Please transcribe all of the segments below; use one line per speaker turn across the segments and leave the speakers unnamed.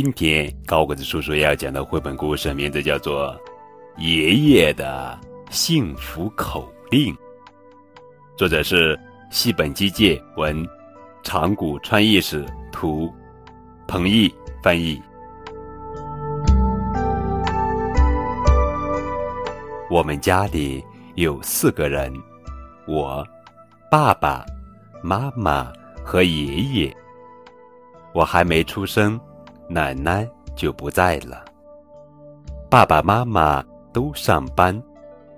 今天高个子叔叔要讲的绘本故事名字叫做《爷爷的幸福口令》，作者是西本基介文，长谷川义史图，彭毅翻译。我们家里有四个人，我、爸爸妈妈和爷爷。我还没出生。奶奶就不在了，爸爸妈妈都上班，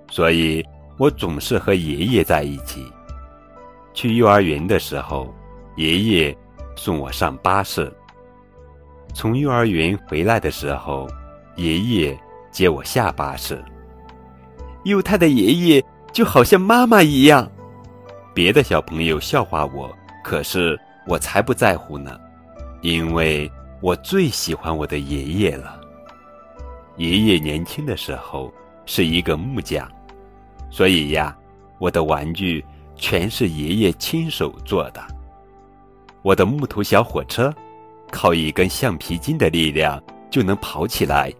所以我总是和爷爷在一起。去幼儿园的时候，爷爷送我上巴士；从幼儿园回来的时候，爷爷接我下巴士。
幼态的爷爷就好像妈妈一样，
别的小朋友笑话我，可是我才不在乎呢，因为。我最喜欢我的爷爷了。爷爷年轻的时候是一个木匠，所以呀，我的玩具全是爷爷亲手做的。我的木头小火车，靠一根橡皮筋的力量就能跑起来。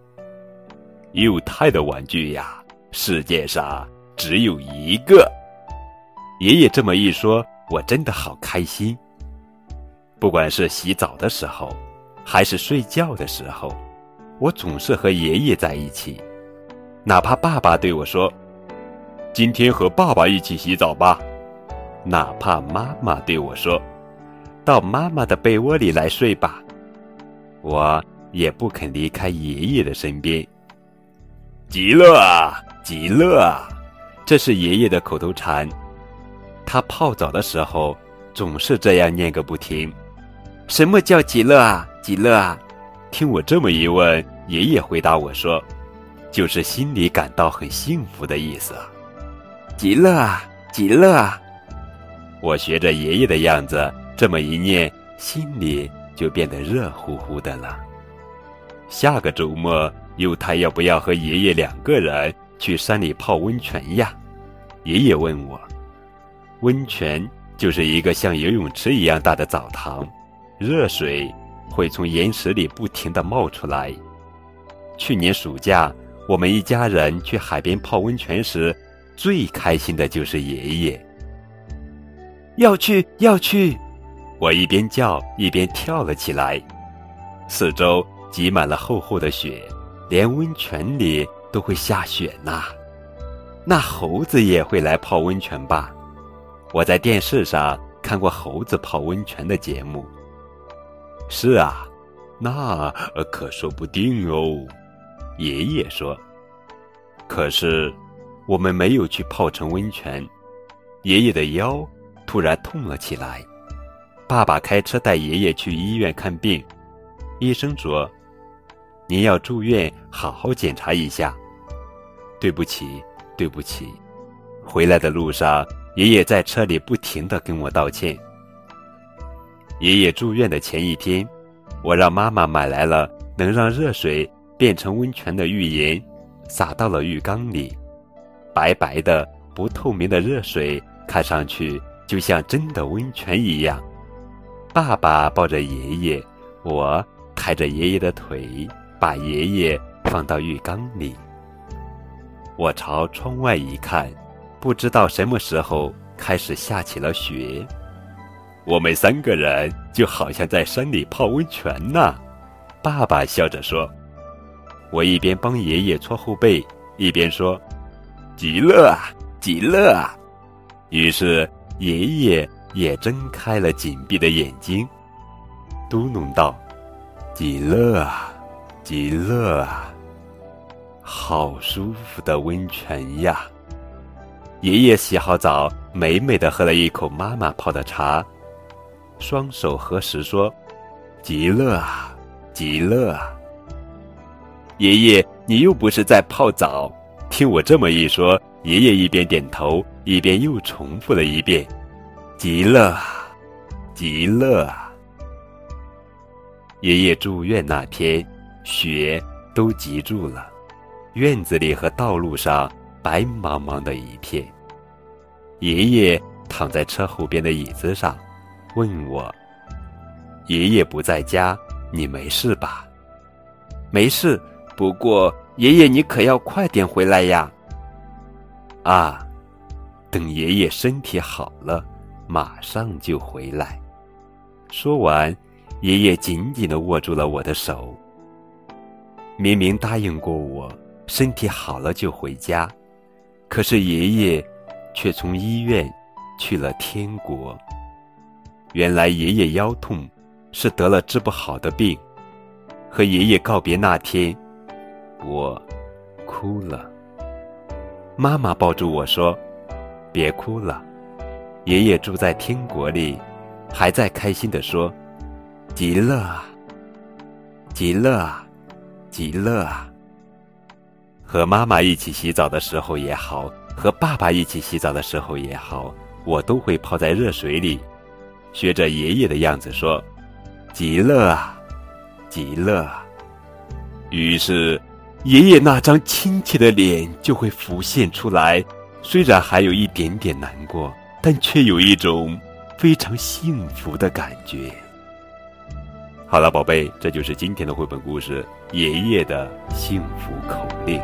幼态的玩具呀，世界上只有一个。爷爷这么一说，我真的好开心。不管是洗澡的时候。还是睡觉的时候，我总是和爷爷在一起。哪怕爸爸对我说：“今天和爸爸一起洗澡吧。”哪怕妈妈对我说：“到妈妈的被窝里来睡吧。”我也不肯离开爷爷的身边。极乐啊，极乐啊，这是爷爷的口头禅。他泡澡的时候总是这样念个不停。
什么叫极乐啊？极乐啊！
听我这么一问，爷爷回答我说：“就是心里感到很幸福的意思。”
极乐啊，极乐啊！
我学着爷爷的样子这么一念，心里就变得热乎乎的了。下个周末，幼太要不要和爷爷两个人去山里泡温泉呀？爷爷问我。温泉就是一个像游泳池一样大的澡堂，热水。会从岩石里不停地冒出来。去年暑假，我们一家人去海边泡温泉时，最开心的就是爷爷。
要去，要去！
我一边叫一边跳了起来。四周挤满了厚厚的雪，连温泉里都会下雪呐。那猴子也会来泡温泉吧？我在电视上看过猴子泡温泉的节目。是啊，那可说不定哦。爷爷说：“可是，我们没有去泡成温泉。”爷爷的腰突然痛了起来。爸爸开车带爷爷去医院看病。医生说：“您要住院，好好检查一下。”对不起，对不起。回来的路上，爷爷在车里不停的跟我道歉。爷爷住院的前一天，我让妈妈买来了能让热水变成温泉的浴盐，洒到了浴缸里。白白的、不透明的热水，看上去就像真的温泉一样。爸爸抱着爷爷，我抬着爷爷的腿，把爷爷放到浴缸里。我朝窗外一看，不知道什么时候开始下起了雪。我们三个人就好像在山里泡温泉呢，爸爸笑着说。我一边帮爷爷搓后背，一边说：“极乐啊，极乐啊！”于是爷爷也睁开了紧闭的眼睛，嘟哝道：“极乐啊，极乐啊，好舒服的温泉呀！”爷爷洗好澡，美美的喝了一口妈妈泡的茶。双手合十说：“极乐啊，极乐啊！”爷爷，你又不是在泡澡。听我这么一说，爷爷一边点头，一边又重复了一遍：“极乐啊，极乐啊！”爷爷住院那天，雪都积住了，院子里和道路上白茫茫的一片。爷爷躺在车后边的椅子上。问我：“爷爷不在家，你没事吧？”
没事，不过爷爷你可要快点回来呀。
啊，等爷爷身体好了，马上就回来。说完，爷爷紧紧的握住了我的手。明明答应过我，身体好了就回家，可是爷爷却从医院去了天国。原来爷爷腰痛，是得了治不好的病。和爷爷告别那天，我哭了。妈妈抱住我说：“别哭了，爷爷住在天国里。”还在开心地说：“极乐啊，极乐啊，极乐啊！”和妈妈一起洗澡的时候也好，和爸爸一起洗澡的时候也好，我都会泡在热水里，学着爷爷的样子说：“极乐啊，极乐啊！”于是，爷爷那张亲切的脸就会浮现出来，虽然还有一点点难过，但却有一种。非常幸福的感觉。好了，宝贝，这就是今天的绘本故事《爷爷的幸福口令》。